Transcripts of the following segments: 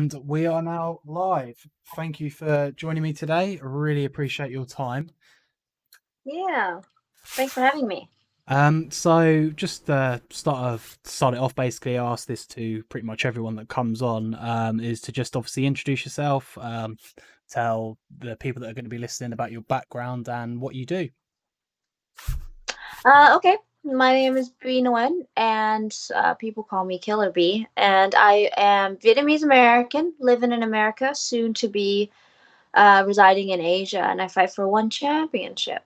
and we are now live. Thank you for joining me today. Really appreciate your time. Yeah. Thanks for having me. Um, so just uh, start of start it off. Basically, I ask this to pretty much everyone that comes on. Um, is to just obviously introduce yourself. Um, tell the people that are going to be listening about your background and what you do. Uh, okay. My name is Bi Nguyen, and uh, people call me Killer Bee. And I am Vietnamese American, living in America, soon to be uh, residing in Asia, and I fight for one championship.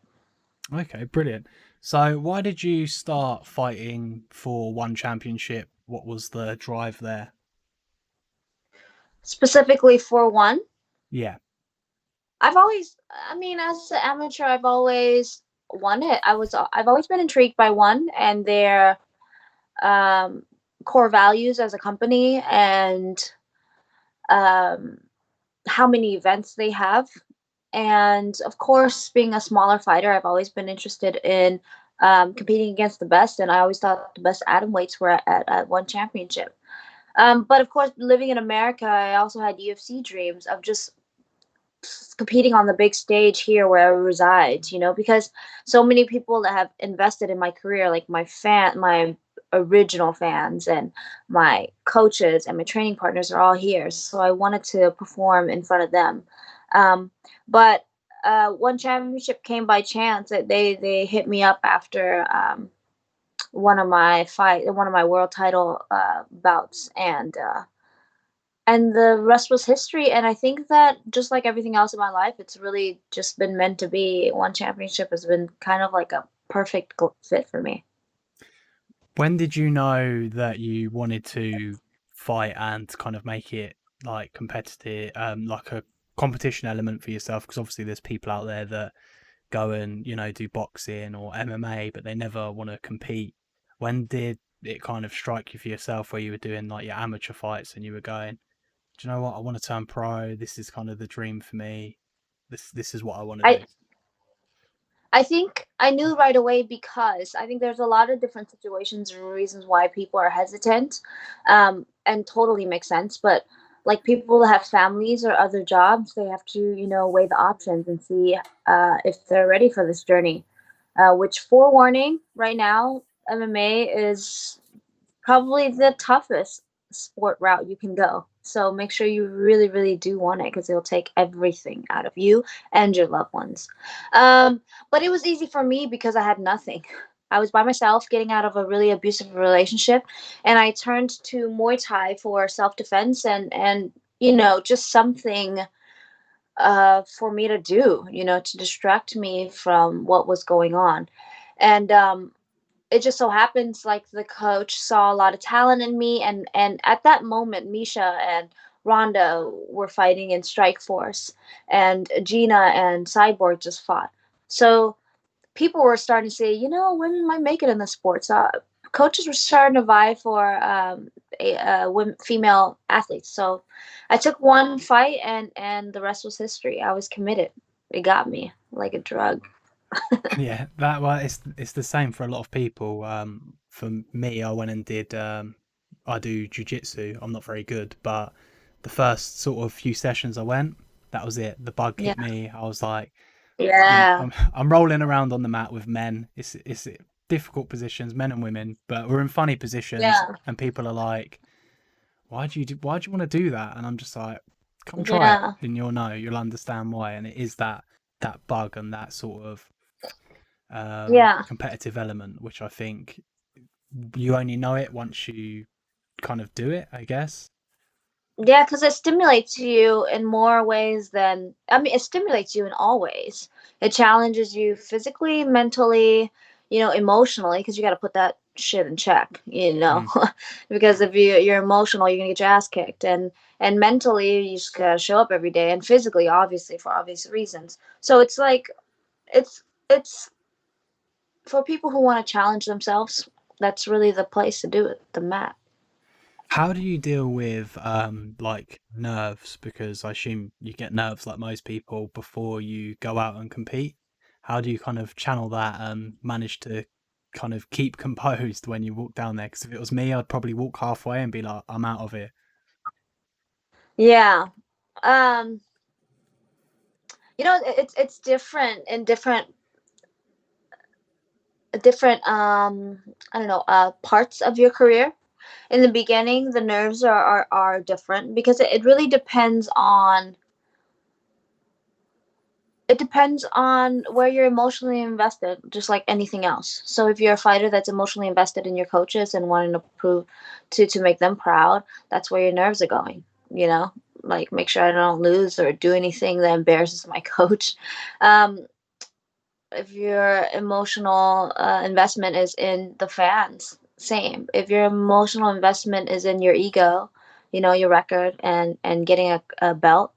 Okay, brilliant. So, why did you start fighting for one championship? What was the drive there? Specifically for one, Yeah. I've always, I mean, as an amateur, I've always won it. I was, I've always been intrigued by one and their um, core values as a company and um, how many events they have. And of course, being a smaller fighter, I've always been interested in um, competing against the best. And I always thought the best atomweights were at, at one championship. Um, but of course, living in America, I also had UFC dreams of just competing on the big stage here where I reside, you know, because so many people that have invested in my career, like my fan, my original fans and my coaches and my training partners are all here. So I wanted to perform in front of them. Um, but uh, one championship came by chance. They they hit me up after um, one of my fight, one of my world title uh, bouts, and uh, and the rest was history. And I think that just like everything else in my life, it's really just been meant to be. One championship has been kind of like a perfect fit for me. When did you know that you wanted to fight and kind of make it like competitive, um, like a competition element for yourself? Because obviously, there's people out there that go and you know do boxing or MMA, but they never want to compete. When did it kind of strike you for yourself where you were doing like your amateur fights and you were going, do you know what? I want to turn pro. This is kind of the dream for me. This this is what I want to I, do. I think I knew right away because I think there's a lot of different situations and reasons why people are hesitant, um, and totally makes sense. But like people that have families or other jobs, they have to you know weigh the options and see uh, if they're ready for this journey. Uh, which forewarning, right now MMA is probably the toughest sport route you can go. So make sure you really, really do want it because it'll take everything out of you and your loved ones. Um, but it was easy for me because I had nothing. I was by myself getting out of a really abusive relationship and I turned to Muay Thai for self-defense and and you know just something uh, for me to do, you know, to distract me from what was going on. And um, it just so happens like the coach saw a lot of talent in me and and at that moment Miesha and Ronda were fighting in Strikeforce and Gina and Cyborg just fought. So people were starting to say, you know, women might make it in the sports. Uh, coaches were starting to vie for um, a, uh, women, female athletes. So I took one fight and and the rest was history. I was committed. It got me like a drug yeah, that well, it's it's the same for a lot of people. Um, for me, I went and did. Um, I do jujitsu. I'm not very good, but the first sort of few sessions I went, that was it. The bug hit yeah. me. I was like, yeah, I'm, I'm rolling around on the mat with men. It's it's difficult positions, men and women, but we're in funny positions, yeah. and people are like, "Why do you do, Why do you want to do that?" And I'm just like, "Come try yeah. it, and you'll know. You'll understand why." And it is that that bug and that sort of um, yeah competitive element, which I think you only know it once you kind of do it, I guess. Yeah, because it stimulates you in more ways than I mean, it stimulates you in all ways. It challenges you physically, mentally, you know, emotionally, because you got to put that shit in check, you know, Mm. because if you you're emotional, you're gonna get your ass kicked, and and mentally, you just gotta show up every day, and physically, obviously, for obvious reasons. So it's like, it's it's for people who want to challenge themselves. That's really the place to do it, the mat. How do you deal with um like nerves? Because I assume you get nerves like most people before you go out and compete. How do you kind of channel that and manage to kind of keep composed when you walk down there? Because if it was me, I'd probably walk halfway and be like, I'm out of here. Yeah. Um you know it's it's different in different different um I don't know uh parts of your career. In the beginning, the nerves are are, are different because it, it really depends on it depends on where you're emotionally invested, just like anything else. So if you're a fighter that's emotionally invested in your coaches and wanting to prove to to make them proud, that's where your nerves are going. You know, like make sure I don't lose or do anything that embarrasses my coach. Um, if your emotional uh, investment is in the fans, same. If your emotional investment is in your ego, you know, your record and and getting a, a belt,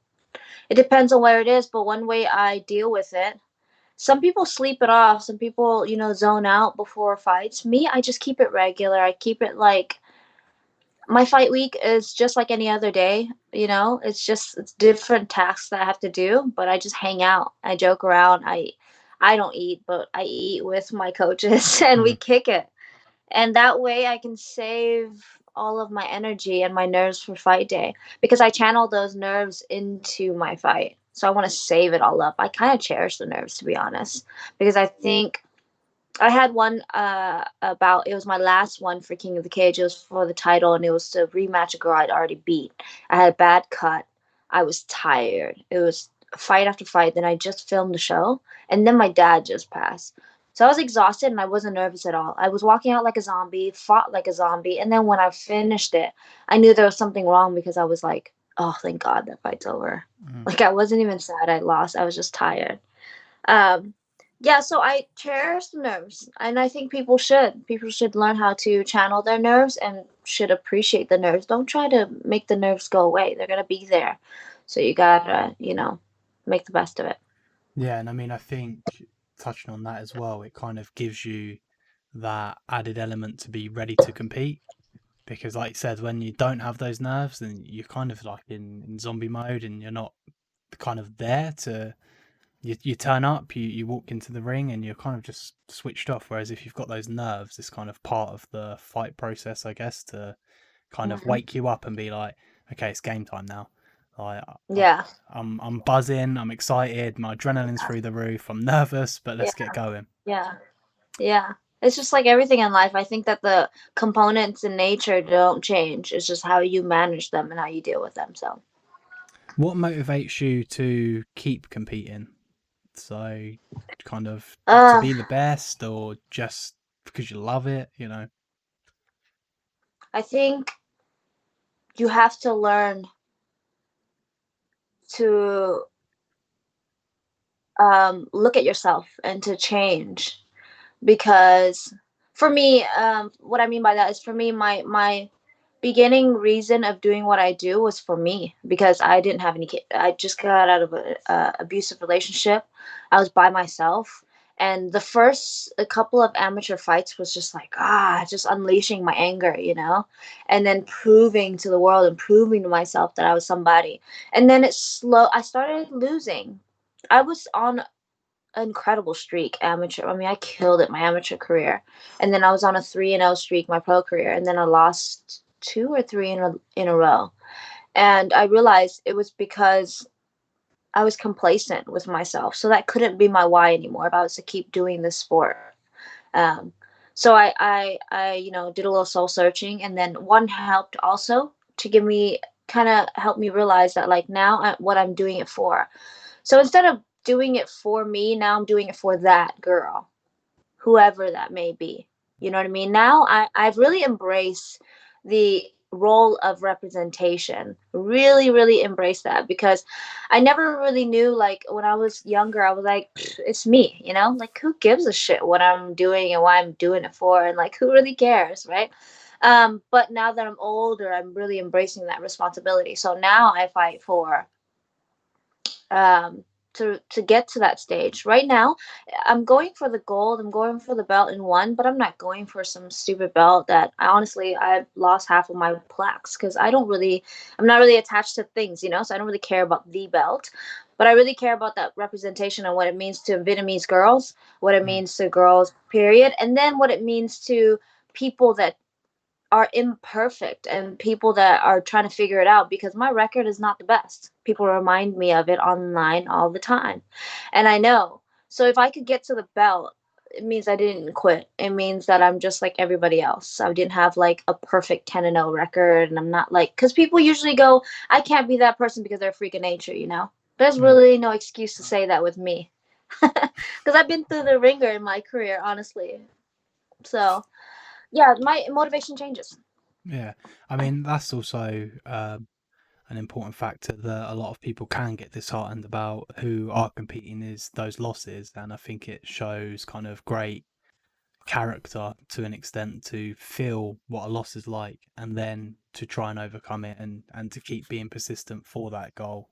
it depends on where it is. But one way I deal with it, some people sleep it off. Some people, you know, zone out before fights. Me, I just keep it regular. I keep it like my fight week is just like any other day you know it's just it's different tasks that i have to do but i just hang out i joke around i i don't eat but i eat with my coaches and we Mm. kick it and that way i can save all of my energy and my nerves for fight day because i channel those nerves into my fight so i want to save it all up i kind of cherish the nerves to be honest because i think I had one uh about it was my last one for King of the Cage. It was for the title and it was to rematch a girl I'd already beat. I had a bad cut. I was tired. It was fight after fight. Then I just filmed the show and then my dad just passed. So I was exhausted and I wasn't nervous at all. I was walking out like a zombie, fought like a zombie, and then when I finished it, I knew there was something wrong because I was like, "Oh, thank God that fight's over." Mm. Like I wasn't even sad I lost. I was just tired. Um, yeah, so I cherish the nerves, and I think people should. People should learn how to channel their nerves and should appreciate the nerves. Don't try to make the nerves go away. They're gonna be there, so you gotta, you know, make the best of it. Yeah, and I mean, I think touching on that as well, it kind of gives you that added element to be ready to compete. Because, like you said, when you don't have those nerves, then you're kind of like in, in zombie mode and you're not kind of there to. You, you turn up, you, you walk into the ring, and you're kind of just switched off. Whereas if you've got those nerves, it's kind of part of the fight process, I guess, to kind of wake you up and be like, okay, it's game time now. Like, I- Yeah, I'm I'm buzzing. I'm excited. My adrenaline's through the roof. I'm nervous, but let's get going. yeah, yeah. It's just like everything in life. I think that the components in nature don't change. It's just how you manage them and how you deal with them. So. What motivates you to keep competing? So, kind of to Uh, be the best, or just because you love it? You know. I think you have to learn to um, look at yourself and to change. Because for me um, what i mean by that is for me my my beginning reason of doing what i do was for me because i didn't have any kid i just got out of a, a abusive relationship. I was by myself and the first a couple of amateur fights was just like ah just unleashing my anger you know? And then proving to the world and proving to myself that i was somebody. And then it slow i started losing. I was on an incredible streak amateur i mean i killed it my amateur career. And then i was on a 3 and 0 streak my pro career and then i lost two or three in a, in a row. And i realized it was because i was complacent with myself so that couldn't be my why anymore if i was to keep doing this sport um, so I, I i you know did a little soul searching and then one helped also to give me kind of help me realize that like now I, what i'm doing it for so instead of doing it for me, now I'm doing it for that girl, whoever that may be. You know what I mean? Now I, I've really embraced the role of representation. Really, really embrace that because I never really knew like when I was younger, I was like, it's me, you know? Like who gives a shit what I'm doing and why I'm doing it for and like who really cares, right? Um, but now that I'm older, I'm really embracing that responsibility. So now I fight for um to to get to that stage. Right now, I'm going for the gold. I'm going for the belt in one, but I'm not going for some stupid belt that I honestly I've lost half of my plaques because I don't really I'm not really attached to things, you know. So I don't really care about the belt, but I really care about that representation and what it means to Vietnamese girls, what it Mm. means to girls, period, and then what it means to people that are imperfect and people that are trying to figure it out because my record is not the best. People remind me of it online all the time. And I know. So if I could get to the belt, it means I didn't quit. It means that I'm just like everybody else. I didn't have like a perfect 10 and 0 record and I'm not like cuz people usually go I can't be that person because they're a freak of nature, you know. There's mm. really no excuse to say that with me. Cuz I've been through the ringer in my career, honestly. So, yeah, my motivation changes. Yeah, I mean that's also um, an important factor that a lot of people can get disheartened about who are competing is those losses, and I think it shows kind of great character to an extent to feel what a loss is like and then to try and overcome it and and to keep being persistent for that goal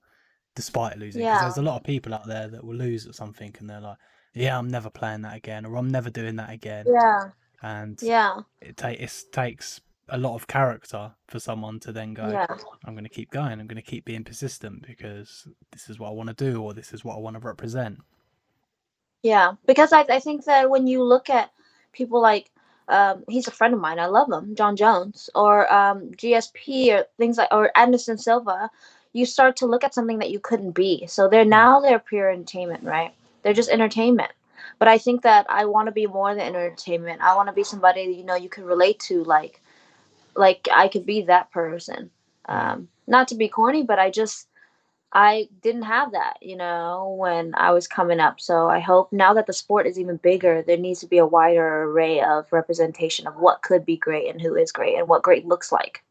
despite losing because Yeah. there's a lot of people out there that will lose at something and they're like yeah i'm never playing that again or i'm never doing that again Yeah. And Yeah. it, ta- it takes a lot of character for someone to then go Yeah. i'm going to keep going i'm going to keep being persistent because this is what i want to do or this is what i want to represent Yeah, because I, I think that when you look at people like, um, he's a friend of mine. I love him, Jon Jones, or um, GSP, or things like, or Anderson Silva. You start to look at something that you couldn't be. So they're now they're pure entertainment, right? They're just entertainment. But I think that I want to be more than entertainment. I want to be somebody you know you can relate to, like, like I could be that person. Um, not to be corny, but I just I didn't have that, you know, when I was coming up. So I hope now that the sport is even bigger, there needs to be a wider array of representation of what could be great and who is great and what great looks like.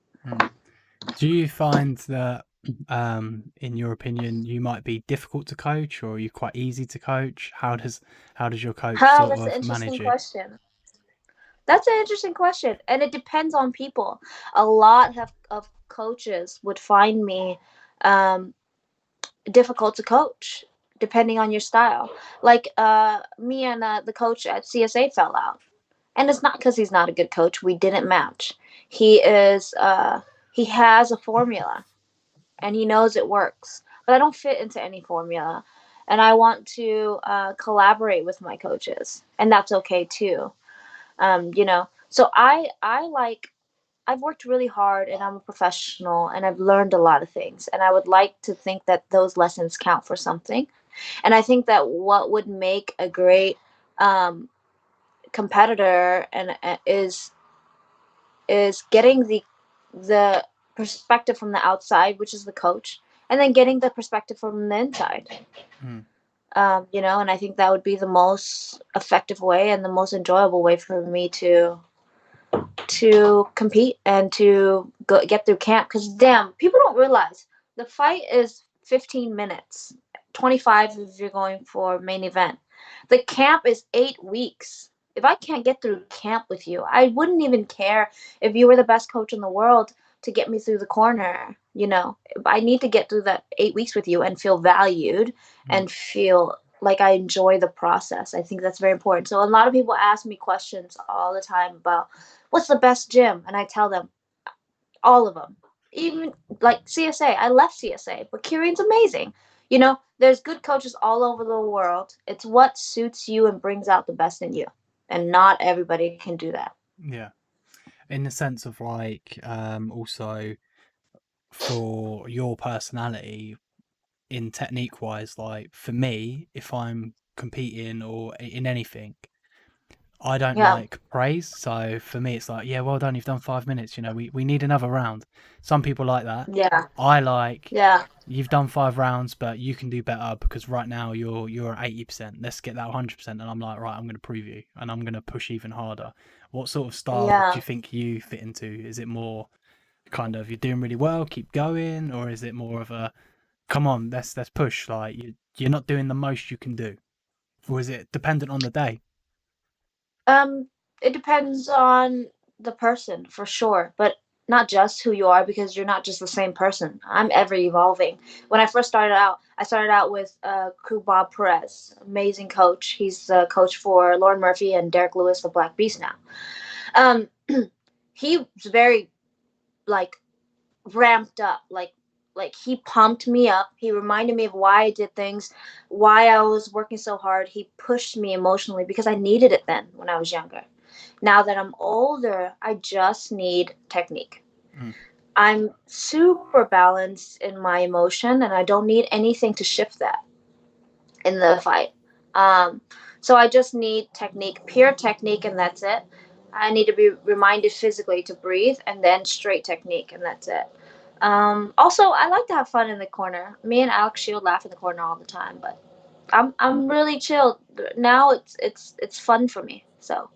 do you find that um in your opinion you might be difficult to coach or are you quite easy to coach how does how does your coach sort that's of manage it question. That's an interesting question, and it depends on people. A lot of, of coaches would find me um, difficult to coach, depending on your style. Like uh, me and uh, the coach at CSA fell out, and it's not because he's not a good coach. We didn't match. He is. Uh, he has a formula, and he knows it works. But I don't fit into any formula, and I want to uh, collaborate with my coaches, and that's okay too um, you know so i i like i've worked really hard and i'm a professional and i've learned a lot of things and i would like to think that those lessons count for something and i think that what would make a great um, competitor and uh, is is getting the the perspective from the outside which is the coach and then getting the perspective from the inside. Hmm. um, you know and i think that would be the most effective way and the most enjoyable way for me to to compete and to go get through camp. Because damn people don't realize the fight is 15 minutes 25 if you're going for main event. The camp is eight weeks. If i can't get through camp with you i wouldn't even care if you were the best coach in the world to get me through the corner you know i need to get through that eight weeks with you and feel valued mm. and feel like I enjoy the process. I think that's very important. So a lot of people ask me questions all the time about what's the best gym, and I tell them all of them. Even like CSA, I left CSA, but Kirian's amazing. You know, there's good coaches all over the world. It's what suits you and brings out the best in you, and not everybody can do that. Yeah. In the sense of like um also for your personality in technique wise, like for me, if I'm competing or in anything, I don't Yeah. like praise. So for me it's like, yeah, well done, you've done five minutes, you know, we, we need another round. Some people like that. Yeah, I like yeah, you've done five rounds, but you can do better because right now you're you're at eighty percent. Let's get that hundred percent. And I'm like, right, I'm going to prove you, and I'm going to push even harder. What sort of style Yeah. do you think you fit into? Is it more kind of you're doing really well, keep going, or is it more of a come on, let's let's push? Like you you're not doing the most you can do, or is it dependent on the day? Um, it depends on the person for sure, but not just who you are because you're not just the same person. I'm ever evolving. When I first started out, I started out with uh, Bob Perez, amazing coach. He's the coach for Lauren Murphy and Derrick Lewis, the Black Beast now. Um, he was very like ramped up, like like he pumped me up. He reminded me of why I did things, why I was working so hard. He pushed me emotionally because I needed it then when I was younger. Now that I'm older, I just need technique. Mm. I'm super balanced in my emotion, and I don't need anything to shift that in the fight. Um, so I just need technique, pure technique, and that's it. I need to be reminded physically to breathe, and then straight technique, and that's it. Um, also, I like to have fun in the corner. Me and Alex Schild laugh in the corner all the time, but I'm I'm really chill now. It's it's it's fun for me. So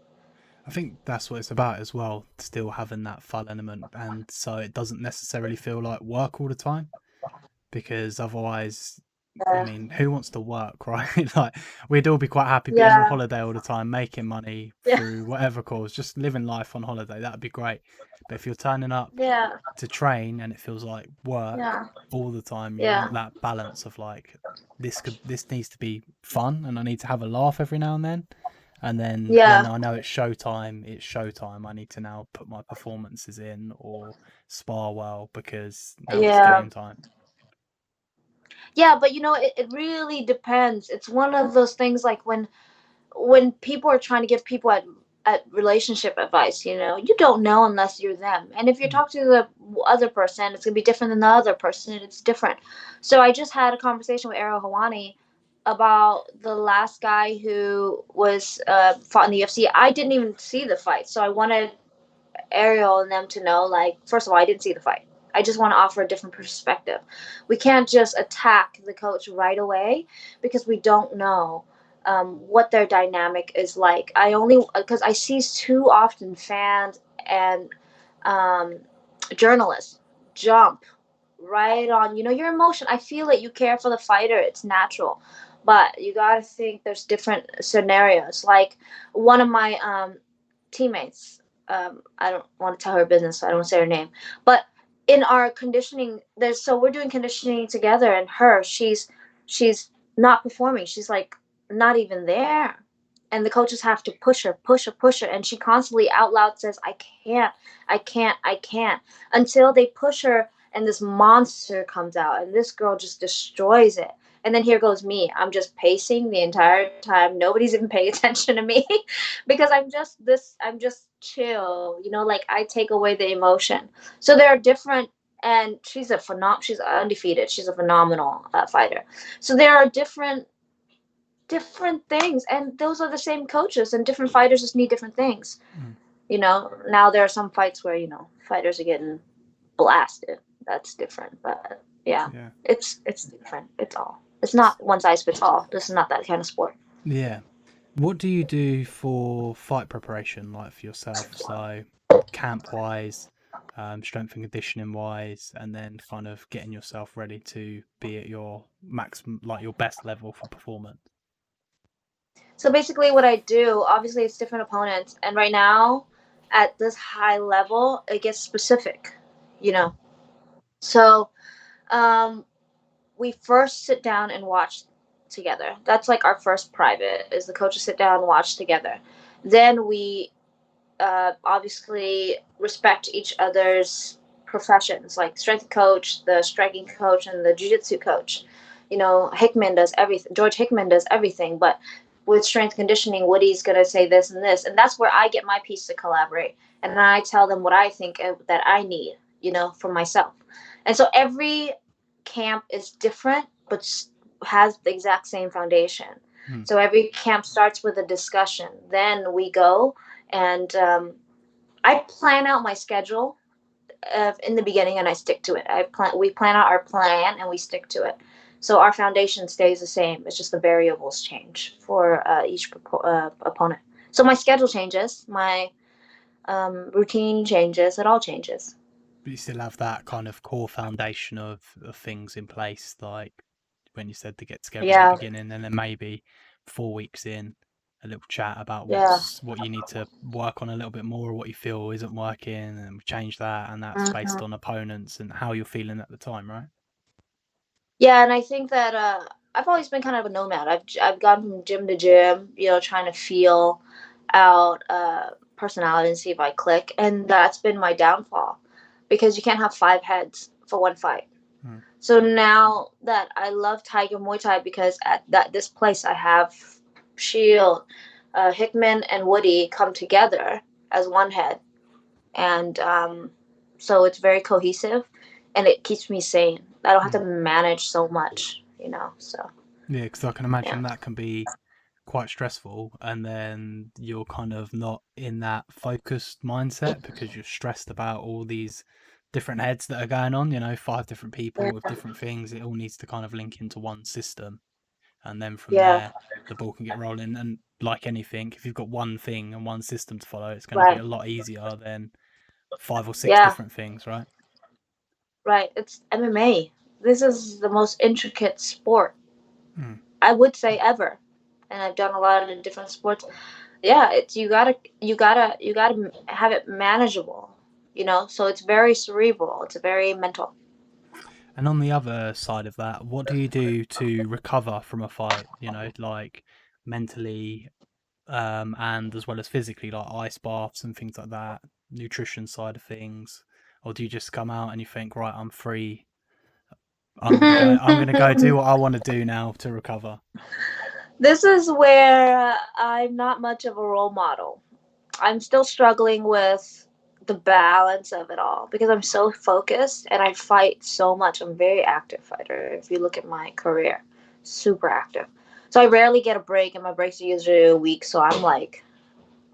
I think that's what it's about as well. Still having that fun element, and so it doesn't necessarily feel like work all the time, because otherwise I mean, who wants to work, right? like, we'd all be quite happy being on holiday all the time, making money yeah, through whatever cause, just living life on holiday. That'd be great. But if you're turning up yeah, to train and it feels like work yeah, all the time, you yeah, want that balance of like, this could, this needs to be fun, and I need to have a laugh every now and then. And then when yeah, I know it's showtime, it's showtime. I need to now put my performances in or spar well because now it's yeah. game time. Yeah, but you know, it, it really depends. It's one of those things like when when people are trying to give people at, at relationship advice, you know, you don't know unless you're them. And if you Mm, talk to the other person, it's gonna be different than the other person. It's different. So I just had a conversation with Ariel Helwani about the last guy who was uh, fought in the UFC. I didn't even see the fight, so I wanted Ariel and them to know, like, first of all, I didn't see the fight. I just want to offer a different perspective. We can't just attack the coach right away because we don't know um, what their dynamic is like. I only because I see too often fans and um, journalists jump right on. You know your emotion. I feel it. You care for the fighter. It's natural, but you got to think there's different scenarios. Like one of my um, teammates um, I don't want to tell her business, so I don't say her name. But in our conditioning, there's so we're doing conditioning together, and her, she's she's not performing. She's like not even there, and the coaches have to push her, push her, push her, and she constantly out loud says, "I can't, I can't, I can't," until they push her, and this monster comes out, and this girl just destroys it. And then here goes me. I'm just pacing the entire time. Nobody's even paying attention to me because I'm just this I'm just chill, you know, like I take away the emotion. So there are different and she's a phenom she's undefeated. She's a phenomenal uh, fighter. So there are different different things and those are the same coaches and different fighters just need different things. mm. You know, now there are some fights where, you know, fighters are getting blasted. That's different, but yeah, Yeah. it's it's different. It's all. It's not one size fits all. This is not that kind of sport. Yeah. What do you do for fight preparation, like for yourself? So, camp wise, um, strength and conditioning wise, and then kind of getting yourself ready to be at your maximum, like your best level for performance. So basically, what I do, obviously, it's different opponents, and right now, at this high level, it gets specific, you know. So, um, we first sit down and watch together. That's like our first private. Is the coaches sit down and watch together. Then we uh, obviously respect each other's professions, like strength coach, the striking coach, and the jiu-jitsu coach. You know, Hickman does everything. George Hickman does everything, but with strength conditioning, Woody's gonna say this and this, and that's where I get my piece to collaborate, and I tell them what I think that I need, you know, for myself. And so every camp is different, but has the exact same foundation. Hmm. So every camp starts with a discussion. Then we go and um, I plan out my schedule uh, in the beginning and I stick to it. I plan we plan out our plan and we stick to it. So our foundation stays the same. It's just the variables change for uh, each propo- uh, opponent. So my schedule changes, my um, routine changes. It all changes. But you still have that kind of core foundation of, of things in place, like when you said to get together at Yeah, the beginning, and then maybe four weeks in, a little chat about yeah, what you need to work on a little bit more, or what you feel isn't working, and change that, and that's based hmm on opponents and how you're feeling at the time, right? yeah. And I think that uh, I've always been kind of a nomad. I've I've gone from gym to gym, you know, trying to feel out uh, personality and see if I click, and that's been my downfall because you can't have five heads for one fight. Hmm. So now that I love Tiger Muay Thai because at that this place I have Schild, uh, Hickman, and Woody come together as one head, and um, so it's very cohesive, and it keeps me sane. I don't have to manage so much, you know. So Yeah, because I can imagine that can be quite stressful, and then you're kind of not in that focused mindset because you're stressed about all these different heads that are going on. You know, five different people with different things. It all needs to kind of link into one system, and then from Yeah. there, the ball can get rolling. And like anything, if you've got one thing and one system to follow, it's going to be a lot easier than five or six Yeah. different things, right? right, it's MMA. This is the most intricate sport Hmm. I would say ever, and I've done a lot of different sports. Yeah, it's you gotta you gotta you gotta have it manageable, you know. So it's very cerebral. It's very mental. And on the other side of that, what do you do to recover from a fight? You know, like mentally, um, and as well as physically, like ice baths and things like that, nutrition side of things, or do you just come out and you think, right, I'm free. I'm gonna go, I'm gonna go do what I want to do now to recover. This is where I'm not much of a role model. I'm still struggling with the balance of it all because I'm so focused and I fight so much. I'm a very active fighter. If you look at my career, super active. So I rarely get a break, and my breaks are usually a week. So I'm like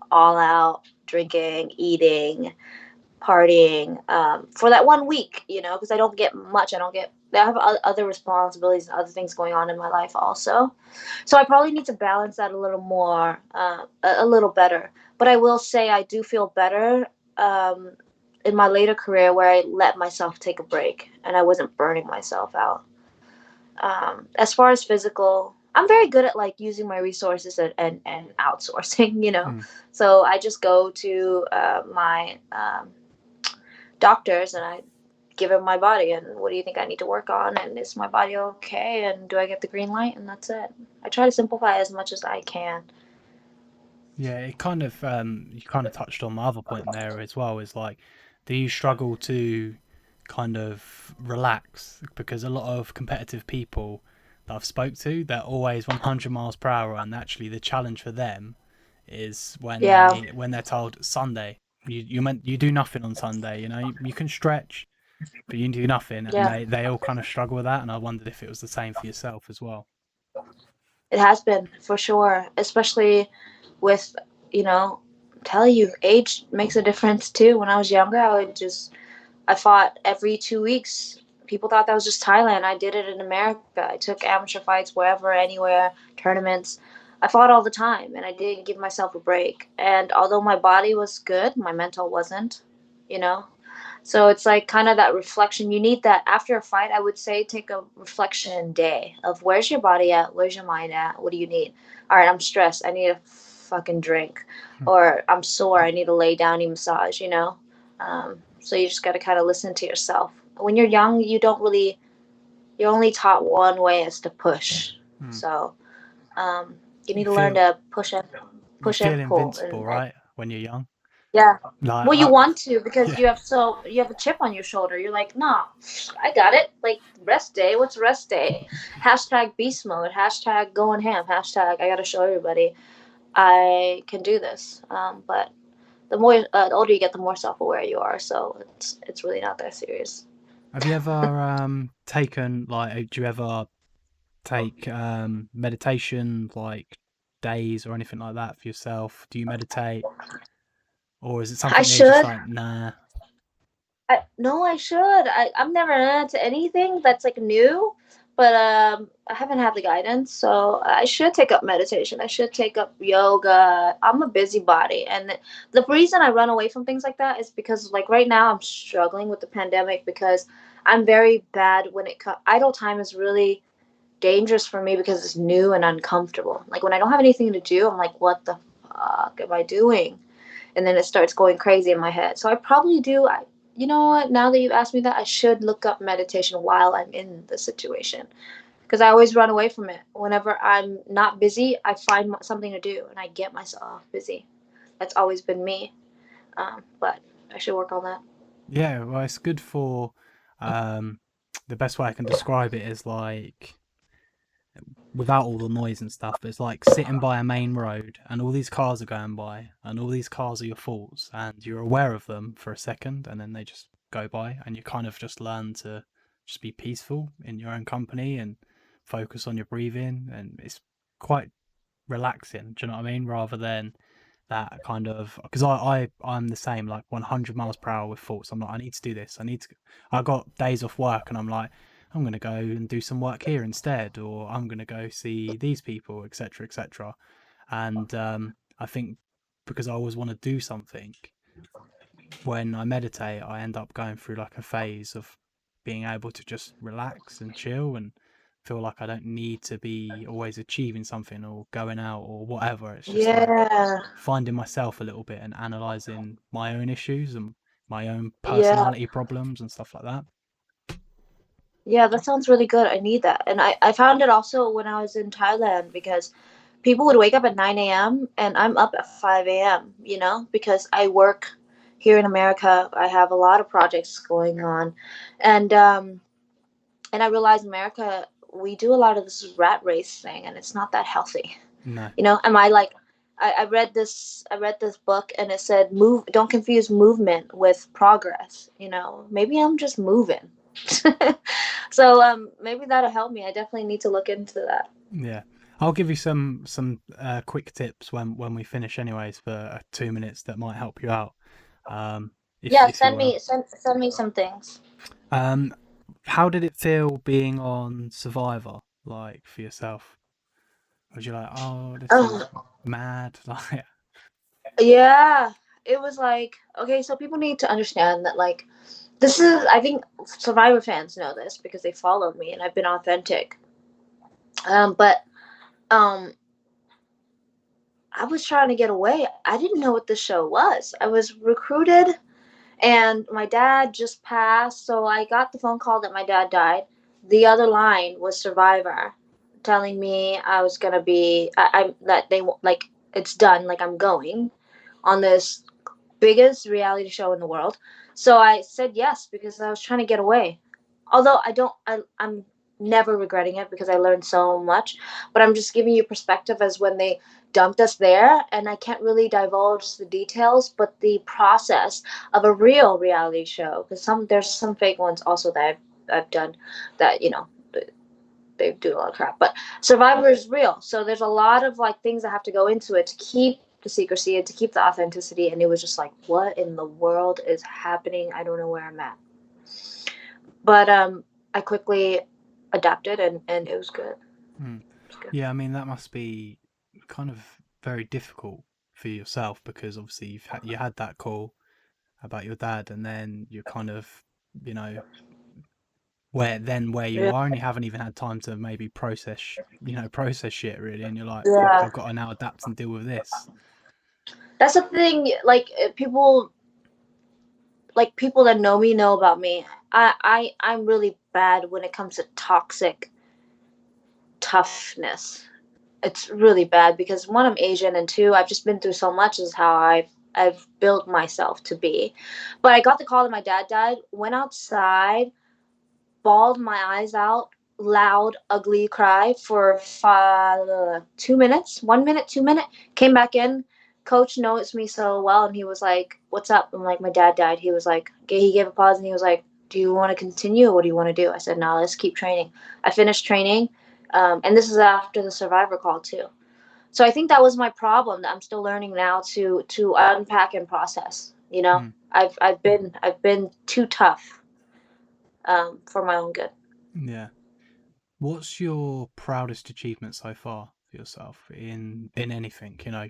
all out drinking, eating, partying um, for that one week, you know, because I don't get much. I don't get. I have other responsibilities and other things going on in my life also. So I probably need to balance that a little more, uh, a, a little better. But I will say I do feel better um, in my later career where I let myself take a break and I wasn't burning myself out. Um, as far as physical, I'm very good at like using my resources and, and, and outsourcing, you know. Mm. So I just go to uh, my um, doctors and I give them my body and what do you think I need to work on and is my body okay and do I get the green light and that's it. I try to simplify as much as I can. Yeah, it kind of um, you kind of touched on my other point there as well. Is like, do you struggle to kind of relax because a lot of competitive people that I've spoke to, they're always 100 miles per hour, and actually the challenge for them is when Yeah. they, when they're told Sunday, you you meant you do nothing on Sunday. You know, you, you can stretch, but you do nothing, and Yeah. they they all kind of struggle with that. And I wondered if it was the same for yourself as well. It has been for sure, especially with, you know, tell you age makes a difference too. When I was younger, I would just, I fought every two weeks. People thought that was just Thailand. I did it in America. I took amateur fights wherever, anywhere, tournaments. I fought all the time and I didn't give myself a break. And although my body was good, my mental wasn't, you know? So it's like kind of that reflection. You need that after a fight. I would say take a reflection day of where's your body at, where's your mind at, what do you need? All right, I'm stressed. I need a fucking drink, Hmm. or I'm sore. I need to lay down, massage. You know. Um, so you just got to kind of listen to yourself. When you're young, you don't really. You're only taught one way is to push. Hmm. So um, you need You to learn to push and You push feel and pull. invincible, and- right? When you're young. Yeah. Like, Well, you I- want to because yeah. you have so you have a chip on your shoulder. You're like, nah, I got it. Like rest day. What's rest day? Hashtag beast mode. Hashtag going ham. Hashtag I gotta show everybody I can do this. Um, but the more uh, the older you get, the more self aware you are. So it's it's really not that serious. Have you ever um taken like do you ever take um meditation like days or anything like that for yourself? Do you meditate? Or is it something I should. like, nah. I no, I should. I I'm never into anything that's like new, but um, I haven't had the guidance, so I should take up meditation. I should take up yoga. I'm a busybody, and the, reason I run away from things like that is because like right now I'm struggling with the pandemic because I'm very bad when it comes. Idle time is really dangerous for me because it's new and uncomfortable. Like when I don't have anything to do, I'm like, what the fuck am I doing? And then it starts going crazy in my head. So I probably do. I, you know what? Now that you've asked me that, I should look up meditation while I'm in the situation. Because I always run away from it. Whenever I'm not busy, I find something to do and I get myself busy. That's always been me. Um, but I should work on that. Yeah, well it's good for um the best way I can describe it is like without all the noise and stuff. But it's like sitting by a main road and all these cars are going by and all these cars are your faults and you're aware of them for a second and then they just go by and you kind of just learn to just be peaceful in your own company and focus on your breathing and it's quite relaxing. Do you know what I mean? Rather than that kind of because I, I I'm the same like 100 miles per hour with thoughts. I'm like I need to do this. I need to. I got days off work and I'm like I'm gonna go and do some work here instead, or I'm gonna go see these people, etc., etc. And um, I think because I always want to do something, when I meditate, I end up going through like a phase of being able to just relax and chill and feel like I don't need to be always achieving something or going out or whatever. It's just like Yeah. finding myself a little bit and analyzing my own issues and my own Yeah. personality problems and stuff like that. Yeah, that sounds really good. I need that. And I, I found it also when I was in Thailand because people would wake up at 9 a.m. and I'm up at 5 a.m., you know, because I work here in America. I have a lot of projects going on. And um and I realize America we do a lot of this rat race thing and it's not that healthy. No. You know, am I like I, I read this I read this book and it said move don't confuse movement with progress, you know. Maybe I'm just moving. so um maybe that'll help me. I definitely need to look into that. Yeah. I'll give you some some uh, quick tips when when we finish anyways for uh, 2 minutes that might help you out. Um if, Yeah, if send me send send me some things. Um how did it feel being on Survivor like for yourself? Was you like, "Oh, this is mad." Like yeah. It was like okay, so people need to understand that like this is I think Survivor fans know this because they follow me and I've been authentic. Um but um I was trying to get away. I didn't know what the show was. I was recruited and my dad just passed, so I got the phone call that my dad died. The other line was Survivor telling me I was to be I, I that they like it's done, like I'm going on this biggest reality show in the world. So I said yes because I was trying to get away. Although I don't I I'm never regretting it because I learned so much, but I'm just giving you perspective as when they dumped us there and I can't really divulge the details, but the process of a real reality show because some there's some fake ones also that I've, I've done that you know they do a lot of crap but survivor is real so there's a lot of like things that have to go into it to keep the secrecy and to keep the authenticity and it was just like what in the world is happening? I don't know where i'm at. But um i quickly adapted and and it was good. Hmm. it was good. Yeah, I mean that must be kind of very difficult for yourself because obviously you've had you had that call about your dad, and then you're kind of, you know, where then where you yeah are, and you haven't even had time to maybe process, you know, process shit really, and you're like, yeah. I've got to now adapt and deal with this. That's the thing like uh, people like people that know me know about me. I i i'm really bad when it comes to toxic toughness. It's really bad because one i'm asian and two i've just been through so much is how i've i've built myself to be. But i got the call that my dad died. Went outside bawled my eyes out loud ugly cry for five, two minutes one minute two minute came back in coach knows me so well and he was like what's up? I'm like my dad died. He was like "Okay," he gave a pause and he was like do you want to continue what do you want to do? I said no let's keep training. I finished training um, and this is after the survivor call too. So i think that was my problem that i'm still learning now to to unpack and process you know? Mm. i've i've been i've been too tough um, for my own good. Yeah. What's your proudest achievement so far for yourself in in anything? You know,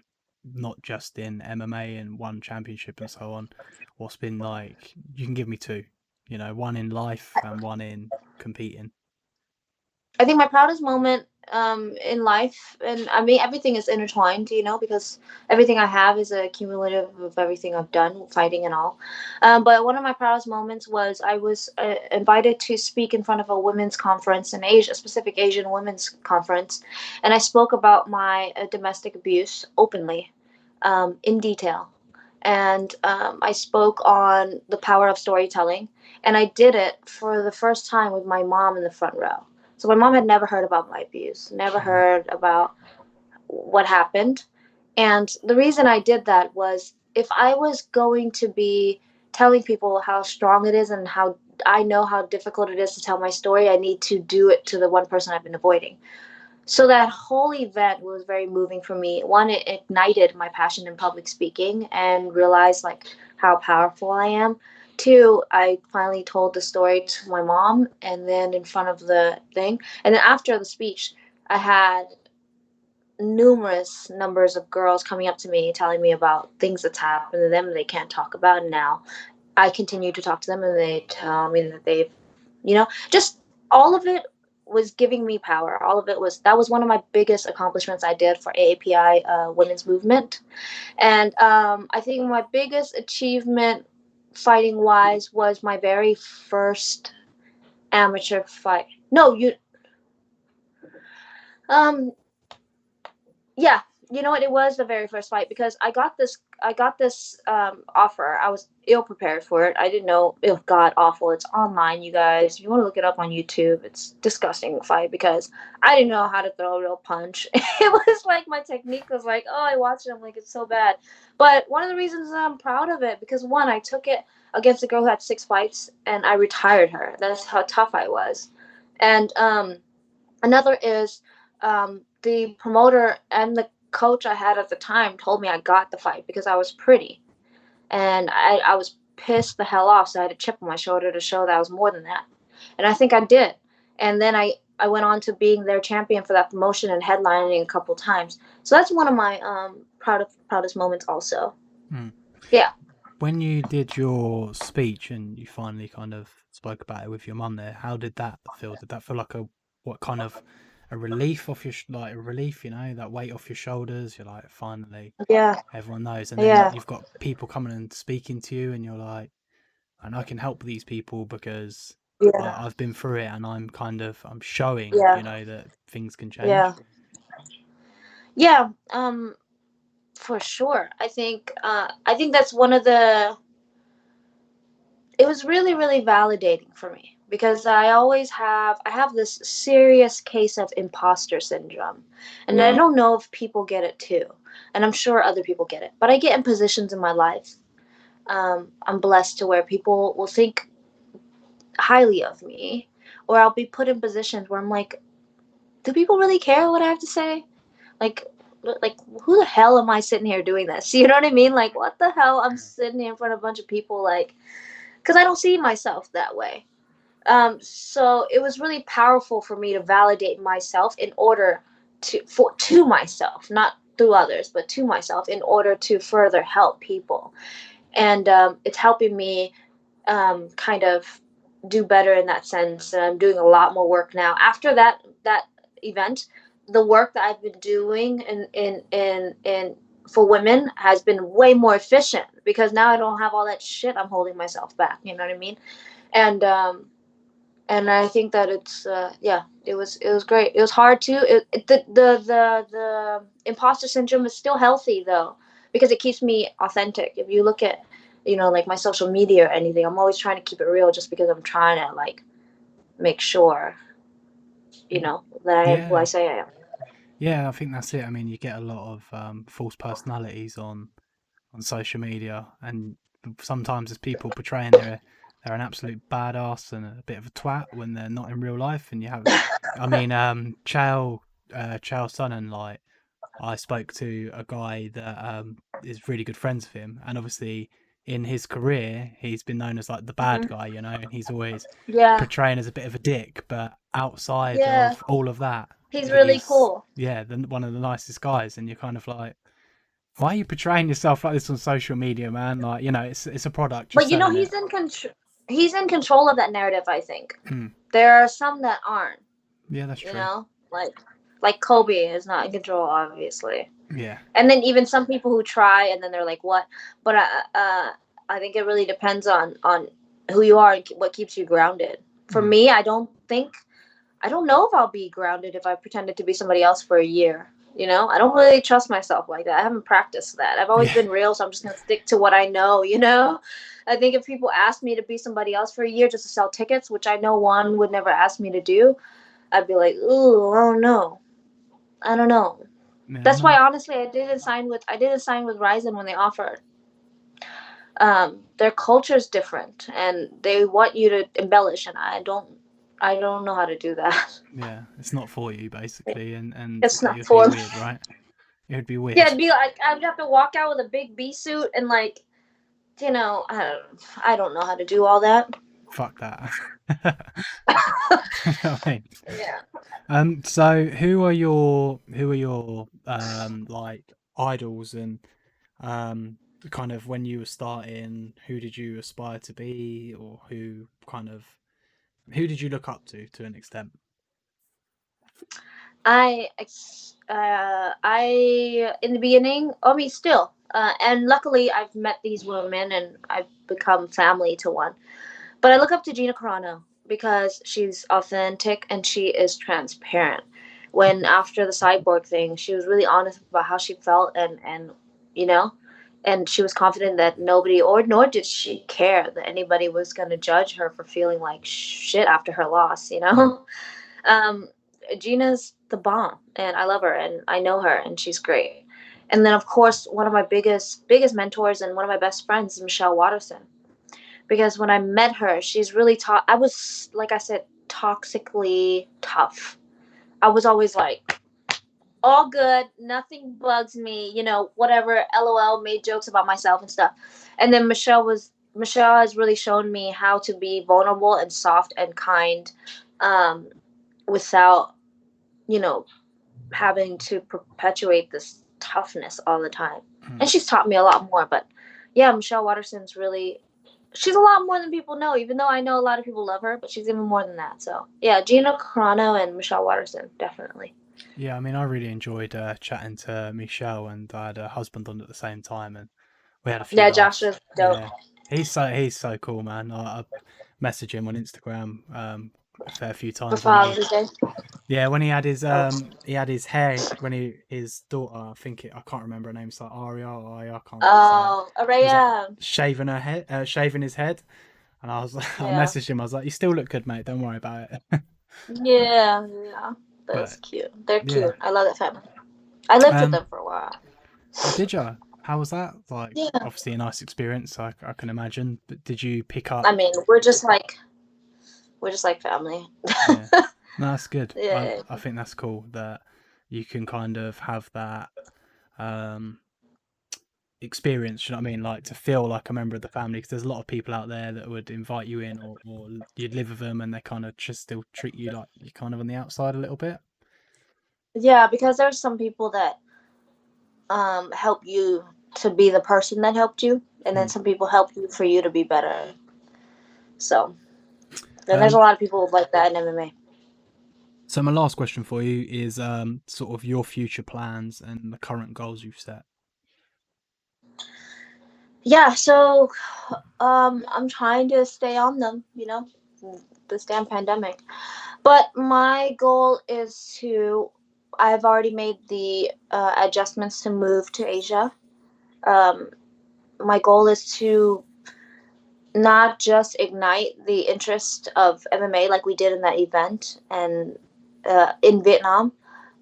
not just in MMA and one championship and so on. What's been like? You can give me two. You know, one in life and one in competing. I think my proudest moment um, in life, and I mean everything is intertwined, you know, because everything I have is a cumulative of everything I've done, fighting and all. Um, but one of my proudest moments was I was uh, invited to speak in front of a women's conference, an Asia, a specific Asian women's conference, and I spoke about my uh, domestic abuse openly, um, in detail, and um, I spoke on the power of storytelling, and I did it for the first time with my mom in the front row So my mom had never heard about my abuse, never heard about what happened. And the reason I did that was if I was going to be telling people how strong it is and how I know how difficult it is to tell my story, I need to do it to the one person I've been avoiding. So that whole event was very moving for me. One, it ignited my passion in public speaking and realized like how powerful I am. Two, I finally told the story to my mom and then in front of the thing. And then after the speech, I had numerous numbers of girls coming up to me telling me about things that's happened to them they can't talk about now i continue to talk to them and they tell me that they've you know just all of it was giving me power. All of it was that was one of my biggest accomplishments i did for aapi uh, women's movement. And um, i think my biggest achievement fighting wise was my very first amateur fight. No you um yeah you know what? It was the very first fight because i got this i got this um, offer. I was ill prepared for it. I didn't know oh god awful. It's online you guys. If you want to look it up on youtube it's disgusting fight because i didn't know how to throw a real punch. It was like my technique was like oh i watched it. I'm like it's so bad. But one of the reasons i'm proud of it because one i took it against a girl who had six fights and i retired her. That's how tough i was. And um, another is um, the promoter and the coach I had at the time told me I got the fight because I was pretty. And I, I was pissed the hell off, so I had a chip on my shoulder to show that I was more than that. And I think I did. And then I, I went on to being their champion for that promotion and headlining a couple times. So that's one of my um, proudest proudest moments also. Hmm. Yeah. When you did your speech and you finally kind of spoke about it with your mum there, how did that feel? Did that feel like a what kind of a relief off your sh- like a relief, you know, that weight off your shoulders? You're like finally Yeah. everyone knows, and then Yeah. you've got people coming and speaking to you, and you're like, and I can help these people because Yeah. like, I've been through it, and I'm kind of I'm showing, Yeah. you know, that things can change. Yeah. Yeah. Um for sure. I think uh I think that's one of the it was really, really validating for me because I always have I have this serious case of imposter syndrome. And I Mhm. don't know if people get it too. And I'm sure other people get it. But I get in positions in my life. Um, I'm blessed to where people will think highly of me. Or I'll be put in positions where I'm like, do people really care what I have to say? Like like who the hell am I sitting here doing this? You know what I mean? Like what the hell? I'm sitting here in front of a bunch of people like because I don't see myself that way. Um, so it was really powerful for me to validate myself in order to for to myself, not through others, but to myself in order to further help people. And um, it's helping me um, kind of do better in that sense. And I'm doing a lot more work now. After that that event, the work that I've been doing in in in in for women has been way more efficient because now I don't have all that shit I'm holding myself back. You know what I mean? And um, and I think that it's uh, yeah, it was it was great. It was hard too. It, it, the the the the imposter syndrome is still healthy though because it keeps me authentic. If you look at you know like my social media or anything, I'm always trying to keep it real just because I'm trying to like make sure you know that I am who I say I am. Yeah, I think that's it. I mean, you get a lot of um, false personalities on on social media, and sometimes there's people portraying they're they're an absolute badass and a bit of a twat when they're not in real life. And you have, I mean, um, Chael uh, Chael Sonnen, like I spoke to a guy that um, is really good friends with him, and obviously in his career he's been known as like the bad Mhm. guy, you know, and he's always Yeah, portraying as a bit of a dick, but outside Yeah. of all of that, he's really he's- cool. yeah, the, one of the nicest guys, and you're kind of like, why are you portraying yourself like this on social media, man? Like, you know, it's it's a product. But you know, he's it. in control. He's in control of that narrative. I think Hmm. there are some that aren't. yeah, that's You true. You know, like like Kobe is not in control, obviously. Yeah, And then even some people who try, and then they're like, "What?" But uh, uh, I think it really depends on on who you are and what keeps you grounded. For Mhm. me, I don't think I don't know if I'll be grounded if I pretended to be somebody else for a year. You know, I don't really trust myself like that. I haven't practiced that. I've always Yeah. been real, so I'm just gonna stick to what I know. You know, I think if people asked me to be somebody else for a year just to sell tickets, which I know one would never ask me to do, I'd be like, ooh, I don't know, I don't know. Yeah, That's why honestly, I didn't sign with I didn't sign with Rizin when they offered. Um, their culture is different, and they want you to embellish, and I don't. I don't know how to do that. Yeah, it's not for you basically, and and It's not for weird, right? It would be weird. Yeah, it'd be like I'd have to walk out with a big bee suit and like, you know, I don't, I don't know how to do all that. Fuck that. You know what I mean? Yeah. Um. So, who are your who are your um like idols and um kind of when you were starting? Who did you aspire to be, or who kind of who did you look up to to an extent? I, uh, I in the beginning, I mean, still, uh, and luckily I've met these women and I've become family to one. But I look up to Gina Carano because she's authentic and she is transparent. When after the cyborg thing, she was really honest about how she felt and and you know, and she was confident that nobody or nor did she care that anybody was going to judge her for feeling like shit after her loss. You know, um, Gina's the bomb, and I love her, and I know her, and she's great. And then, of course, one of my biggest biggest mentors and one of my best friends is Michelle Waterson, because when I met her, she's really taught. I was like I said, toxically tough. I was always like, all good, nothing bugs me, you know, whatever. LOL, made jokes about myself and stuff. And then Michelle was Michelle has really shown me how to be vulnerable and soft and kind, um, without, you know, having to perpetuate this toughness all the time. Hmm. And she's taught me a lot more. But yeah, Michelle Waterson's really she's a lot more than people know, even though I know a lot of people love her, but she's even more than that. So yeah, Gina Carano and Michelle Watterson, definitely. Yeah, I mean, I really enjoyed uh, chatting to Michelle, and I had a husband on at the same time, and we had a few. Yeah, laughs. Josh is dope. Yeah, he's so he's so cool, man. I, I message him on Instagram um, a fair few times. he- yeah, when he had his um, he had his hair when he his daughter, I think it, I can't remember her name. It's like Aria or Aya, I can't. Oh, Araya. shaving her head, uh, shaving his head, and I was like, I messaged him. I was like, "You still look good, mate. Don't worry about it." Yeah, yeah. That's But, cute. They're yeah. cute. I love that family. I lived Um, with them for a while. Oh, did you? How was that? Like, Yeah. obviously a nice experience. I, I can imagine. But did you pick up? I mean, we're just like we're just like family. Yeah. No, that's good. Yeah. I, I think that's cool that you can kind of have that um, experience. You know what I mean? Like to feel like a member of the family. Because there's a lot of people out there that would invite you in, or, or you'd live with them, and they kind of just still treat you like you're kind of on the outside a little bit. Yeah, because there's some people that um help you to be the person that helped you, and then Mm. some people help you for you to be better. So, there's a Um, lot of people like that in MMA. So my last question for you is um, sort of your future plans and the current goals you've set. Yeah, so um I'm trying to stay on them, you know, this damn pandemic. But my goal is to I've already made the uh, adjustments to move to Asia. Um my goal is to not just ignite the interest of MMA like we did in that event and uh, in Vietnam,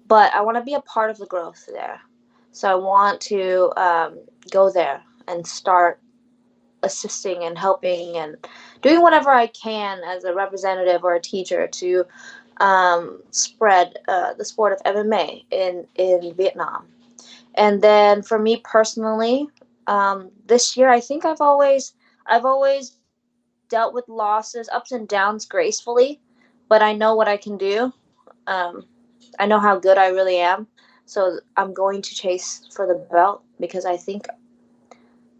but I want to be a part of the growth there. So I want to um, go there and start assisting and helping and doing whatever I can as a representative or a teacher to um, spread uh, the sport of MMA in in Vietnam. And then for me personally, um, this year I think I've always I've always dealt with losses, ups and downs gracefully, but I know what I can do. Um, I know how good I really am. So I'm going to chase for the belt because I think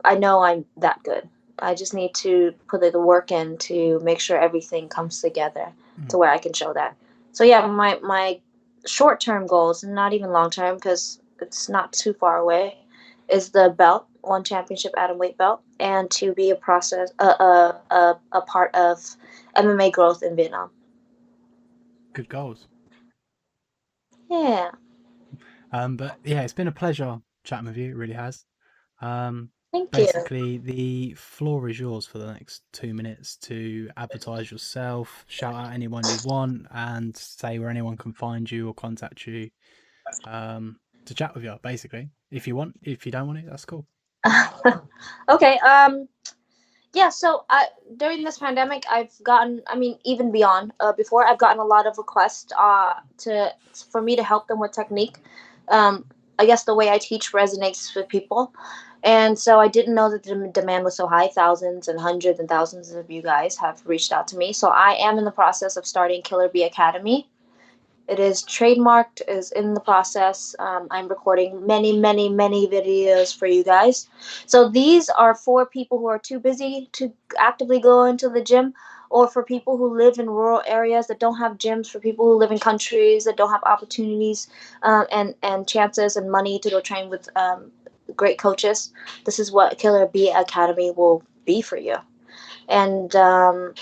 I know I'm that good. I just need to put the work in to make sure everything comes together to Mm. where I can show that. So yeah, my my short term goals, not even long term because it's not too far away, is the belt, one championship atomweight belt, and to be a process a a, a, a part of MMA growth in Vietnam. Good goals. Yeah. Um, but yeah, it's been a pleasure chatting with you. It really has. Um, Thank you. basically the floor is yours for the next two minutes to advertise yourself, shout out anyone you want, and say where anyone can find you or contact you um, to chat with you. Basically, if you want, if you don't want it, that's cool. okay. Um. Yeah. So I during this pandemic, I've gotten. I mean, even beyond uh, before, I've gotten a lot of requests uh to for me to help them with technique. Um. I guess the way I teach resonates with people. And so I didn't know that the demand was so high. Thousands and hundreds and thousands of you guys have reached out to me. So I am in the process of starting Killer Bee Academy. It is trademarked, is in the process. Um, I'm recording many, many, many videos for you guys. So these are for people who are too busy to actively go into the gym, or for people who live in rural areas that don't have gyms, for people who live in countries that don't have opportunities uh, and and chances and money to go train with um, great coaches. This is what Killer Bee Academy will be for you. And um,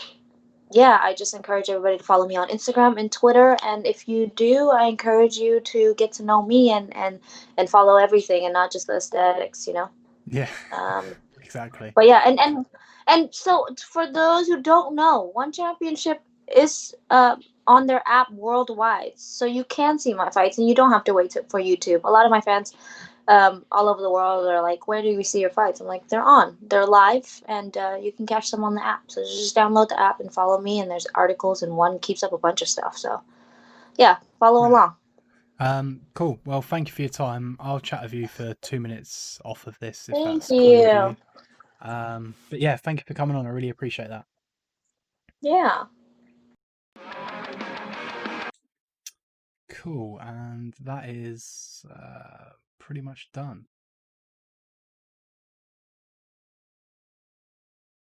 yeah, I just encourage everybody to follow me on Instagram and Twitter. And if you do, I encourage you to get to know me and and and follow everything and not just the aesthetics, you know. Yeah, Um, exactly. but yeah, and and and so for those who don't know, One Championship is uh, on their app worldwide, so you can see my fights, and you don't have to wait to, for YouTube. A lot of my fans um, all over the world are like, "Where do we see your fights?" I'm like, "They're on, they're live, and uh, you can catch them on the app. So just download the app and follow me. And there's articles, and one keeps up a bunch of stuff. So yeah, follow Yeah. along. Um, cool. Well, thank you for your time. I'll chat with you for two minutes off of this if Thank cool you. you. Um, but yeah, thank you for coming on. I really appreciate that. Yeah. Cool. And that is uh, pretty much done.